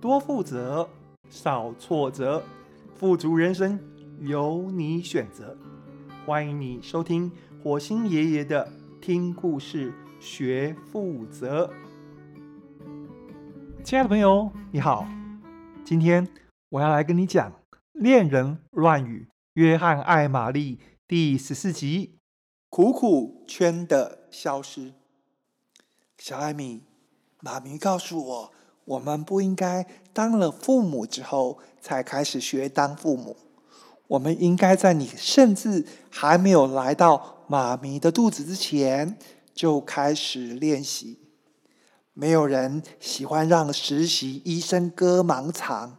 多负责，少挫折，富足人生由你选择。欢迎你收听火星爷爷的听故事学负责。亲爱的朋友，你好，今天我要来跟你讲《恋人乱语：约翰爱玛丽》第十四集《苦苦圈的消失》。小艾米，妈咪告诉我，我们不应该当了父母之后才开始学当父母。我们应该在你甚至还没有来到妈咪的肚子之前就开始练习。没有人喜欢让实习医生割盲肠，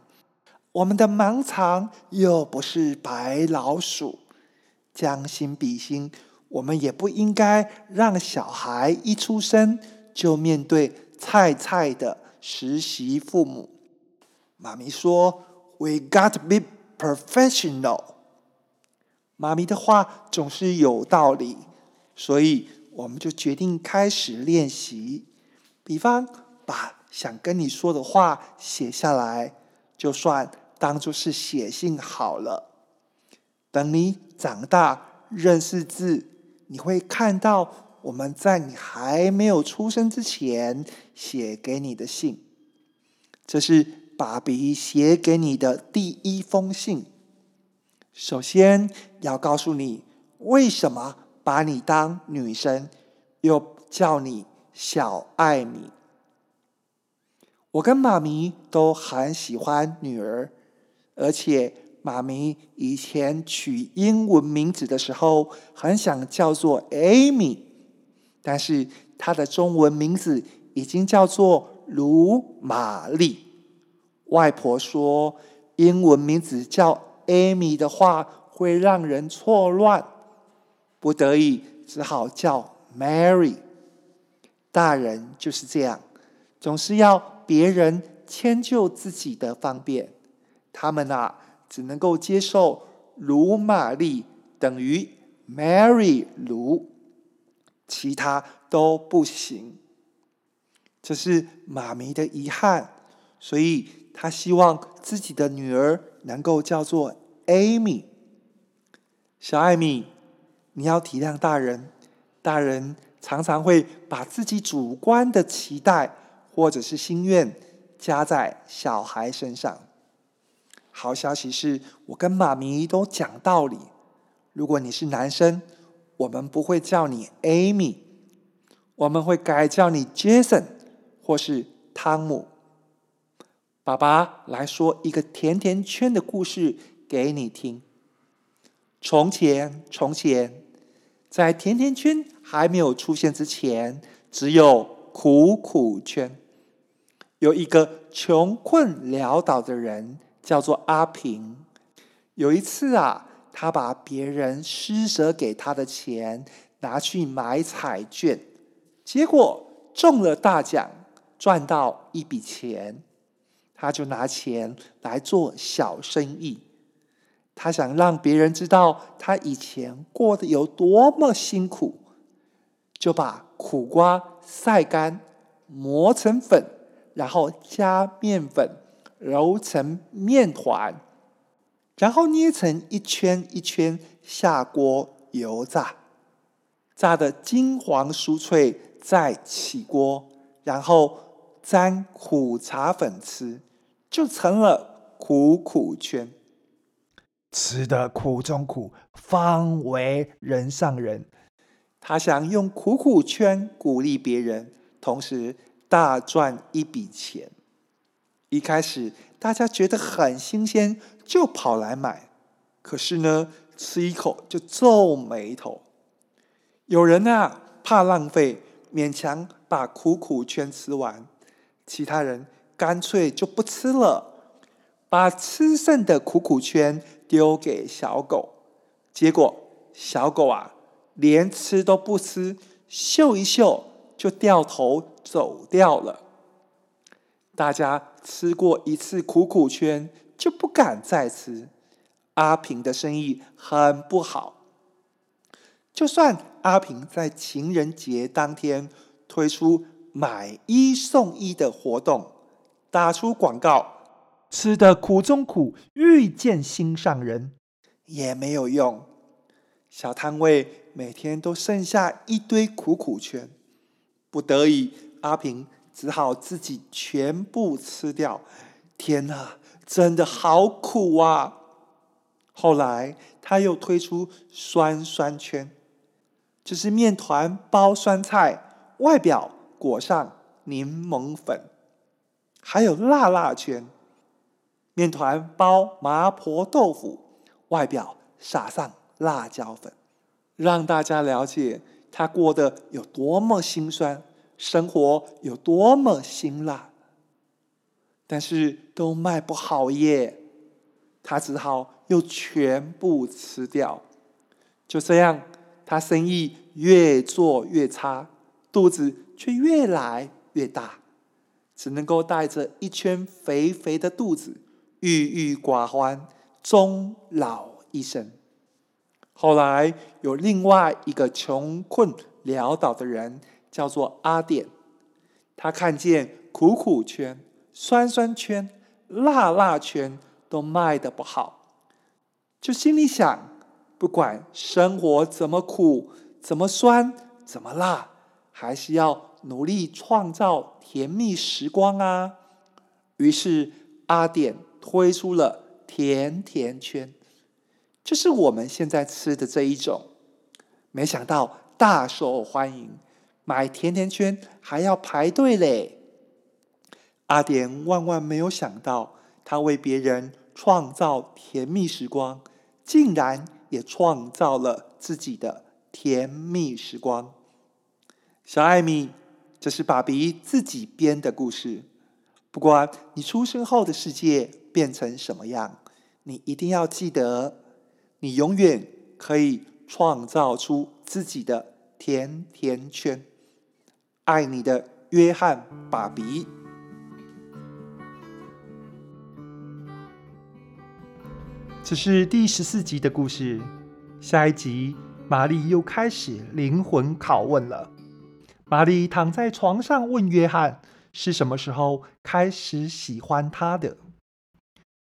我们的盲肠又不是白老鼠。将心比心，我们也不应该让小孩一出生。就面对菜菜的实习父母，妈咪说：“We got to be professional。”妈咪的话总是有道理，所以我们就决定开始练习。比方，把想跟你说的话写下来，就算当做是写信好了。等你长大认识字，你会看到。我们在你还没有出生之前写给你的信，这是爸比写给你的第一封信。首先要告诉你为什么把你当女生，又叫你小艾米。我跟妈咪都很喜欢女儿，而且妈咪以前取英文名字的时候，很想叫做 Amy。但是她的中文名字已经叫做卢玛丽。外婆说，英文名字叫 Amy 的话会让人错乱，不得已只好叫 Mary。大人就是这样，总是要别人迁就自己的方便。他们啊，只能够接受卢玛丽等于 Mary 卢。其他都不行，这是妈咪的遗憾，所以她希望自己的女儿能够叫做 Amy。小艾米，你要体谅大人，大人常常会把自己主观的期待或者是心愿加在小孩身上。好消息是我跟妈咪都讲道理，如果你是男生。我们不会叫你 Amy，我们会改叫你 Jason 或是汤姆。爸爸来说一个甜甜圈的故事给你听。从前，从前，在甜甜圈还没有出现之前，只有苦苦圈。有一个穷困潦倒的人，叫做阿平。有一次啊。他把别人施舍给他的钱拿去买彩券，结果中了大奖，赚到一笔钱，他就拿钱来做小生意。他想让别人知道他以前过得有多么辛苦，就把苦瓜晒干，磨成粉，然后加面粉，揉成面团。然后捏成一圈一圈，下锅油炸，炸得金黄酥脆，再起锅，然后沾苦茶粉吃，就成了苦苦圈。吃的苦中苦，方为人上人。他想用苦苦圈鼓励别人，同时大赚一笔钱。一开始大家觉得很新鲜。就跑来买，可是呢，吃一口就皱眉头。有人啊，怕浪费，勉强把苦苦圈吃完；其他人干脆就不吃了，把吃剩的苦苦圈丢给小狗。结果小狗啊，连吃都不吃，嗅一嗅就掉头走掉了。大家吃过一次苦苦圈。就不敢再吃。阿平的生意很不好。就算阿平在情人节当天推出买一送一的活动，打出广告，吃得苦中苦，遇见心上人，也没有用。小摊位每天都剩下一堆苦苦圈，不得已，阿平只好自己全部吃掉。天哪，真的好苦啊！后来他又推出酸酸圈，就是面团包酸菜，外表裹上柠檬粉；还有辣辣圈，面团包麻婆豆腐，外表撒上辣椒粉，让大家了解他过得有多么辛酸，生活有多么辛辣。但是都卖不好耶，他只好。又全部吃掉，就这样，他生意越做越差，肚子却越来越大，只能够带着一圈肥肥的肚子，郁郁寡欢，终老一生。后来有另外一个穷困潦倒的人，叫做阿典，他看见苦苦圈、酸酸圈、辣辣圈都卖得不好。就心里想，不管生活怎么苦、怎么酸、怎么辣，还是要努力创造甜蜜时光啊！于是阿典推出了甜甜圈，就是我们现在吃的这一种。没想到大受欢迎，买甜甜圈还要排队嘞。阿典万万没有想到，他为别人创造甜蜜时光。竟然也创造了自己的甜蜜时光。小艾米，这是爸比自己编的故事。不管你出生后的世界变成什么样，你一定要记得，你永远可以创造出自己的甜甜圈。爱你的约翰·爸比。这是第十四集的故事。下一集，玛丽又开始灵魂拷问了。玛丽躺在床上问约翰：“是什么时候开始喜欢他的？”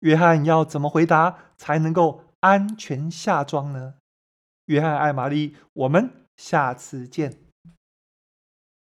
约翰要怎么回答才能够安全下庄呢？约翰爱玛丽，我们下次见。